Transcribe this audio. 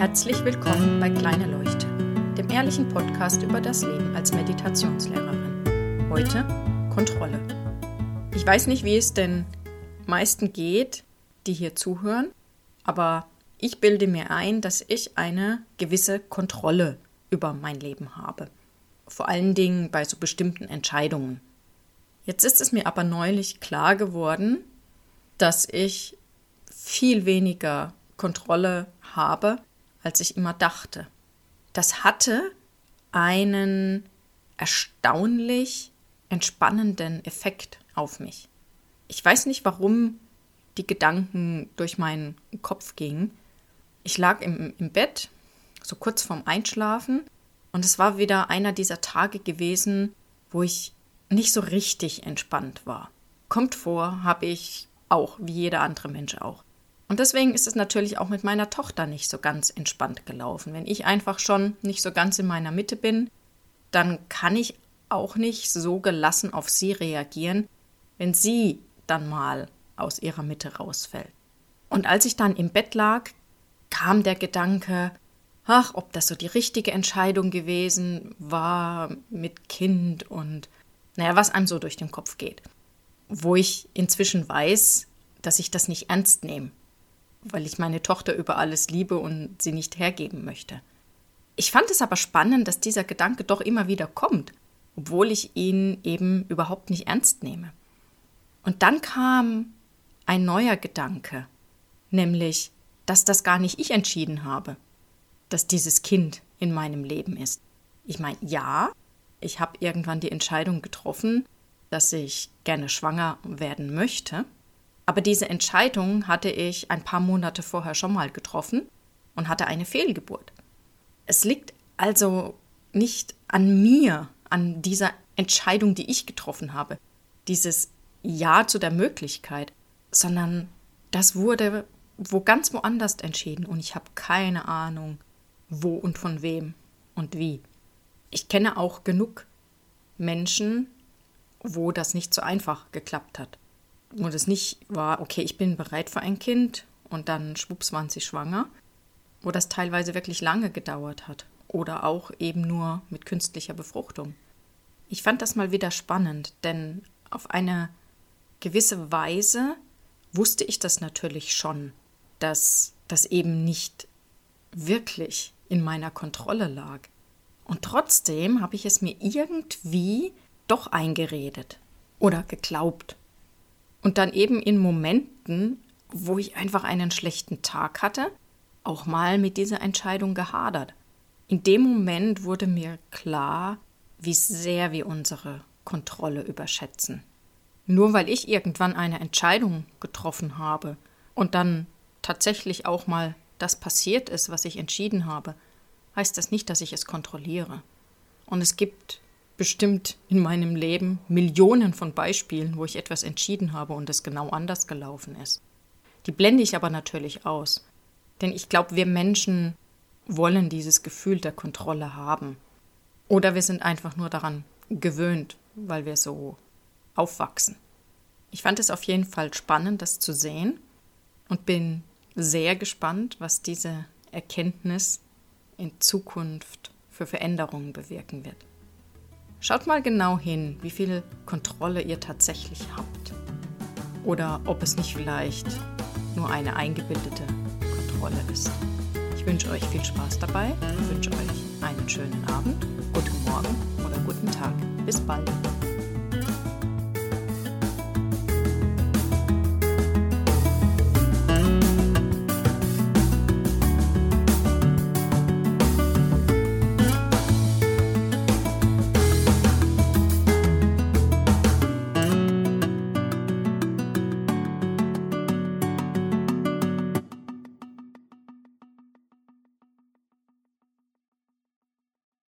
Herzlich willkommen bei Kleine Leuchte, dem ehrlichen Podcast über das Leben als Meditationslehrerin. Heute Kontrolle. Ich weiß nicht, wie es den meisten geht, die hier zuhören, aber ich bilde mir ein, dass ich eine gewisse Kontrolle über mein Leben habe. Vor allen Dingen bei so bestimmten Entscheidungen. Jetzt ist es mir aber neulich klar geworden, dass ich viel weniger Kontrolle habe, als ich immer dachte. Das hatte einen erstaunlich entspannenden Effekt auf mich. Ich weiß nicht, warum die Gedanken durch meinen Kopf gingen. Ich lag im, im Bett, so kurz vorm Einschlafen, und es war wieder einer dieser Tage gewesen, wo ich nicht so richtig entspannt war. Kommt vor, habe ich auch, wie jeder andere Mensch auch. Und deswegen ist es natürlich auch mit meiner Tochter nicht so ganz entspannt gelaufen. Wenn ich einfach schon nicht so ganz in meiner Mitte bin, dann kann ich auch nicht so gelassen auf sie reagieren, wenn sie dann mal aus ihrer Mitte rausfällt. Und als ich dann im Bett lag, kam der Gedanke, ach, ob das so die richtige Entscheidung gewesen war mit Kind und naja, was einem so durch den Kopf geht. Wo ich inzwischen weiß, dass ich das nicht ernst nehme weil ich meine Tochter über alles liebe und sie nicht hergeben möchte. Ich fand es aber spannend, dass dieser Gedanke doch immer wieder kommt, obwohl ich ihn eben überhaupt nicht ernst nehme. Und dann kam ein neuer Gedanke, nämlich, dass das gar nicht ich entschieden habe, dass dieses Kind in meinem Leben ist. Ich meine, ja, ich habe irgendwann die Entscheidung getroffen, dass ich gerne schwanger werden möchte, aber diese Entscheidung hatte ich ein paar Monate vorher schon mal getroffen und hatte eine Fehlgeburt. Es liegt also nicht an mir, an dieser Entscheidung, die ich getroffen habe, dieses Ja zu der Möglichkeit, sondern das wurde wo ganz woanders entschieden und ich habe keine Ahnung, wo und von wem und wie. Ich kenne auch genug Menschen, wo das nicht so einfach geklappt hat wo das nicht war, okay, ich bin bereit für ein Kind und dann schwupps waren sie schwanger, wo das teilweise wirklich lange gedauert hat oder auch eben nur mit künstlicher Befruchtung. Ich fand das mal wieder spannend, denn auf eine gewisse Weise wusste ich das natürlich schon, dass das eben nicht wirklich in meiner Kontrolle lag. Und trotzdem habe ich es mir irgendwie doch eingeredet oder geglaubt. Und dann eben in Momenten, wo ich einfach einen schlechten Tag hatte, auch mal mit dieser Entscheidung gehadert. In dem Moment wurde mir klar, wie sehr wir unsere Kontrolle überschätzen. Nur weil ich irgendwann eine Entscheidung getroffen habe und dann tatsächlich auch mal das passiert ist, was ich entschieden habe, heißt das nicht, dass ich es kontrolliere. Und es gibt bestimmt in meinem Leben Millionen von Beispielen, wo ich etwas entschieden habe und es genau anders gelaufen ist. Die blende ich aber natürlich aus. Denn ich glaube, wir Menschen wollen dieses Gefühl der Kontrolle haben. Oder wir sind einfach nur daran gewöhnt, weil wir so aufwachsen. Ich fand es auf jeden Fall spannend, das zu sehen und bin sehr gespannt, was diese Erkenntnis in Zukunft für Veränderungen bewirken wird. Schaut mal genau hin, wie viel Kontrolle ihr tatsächlich habt. Oder ob es nicht vielleicht nur eine eingebildete Kontrolle ist. Ich wünsche euch viel Spaß dabei, ich wünsche euch einen schönen Abend, guten Morgen oder guten Tag. Bis bald.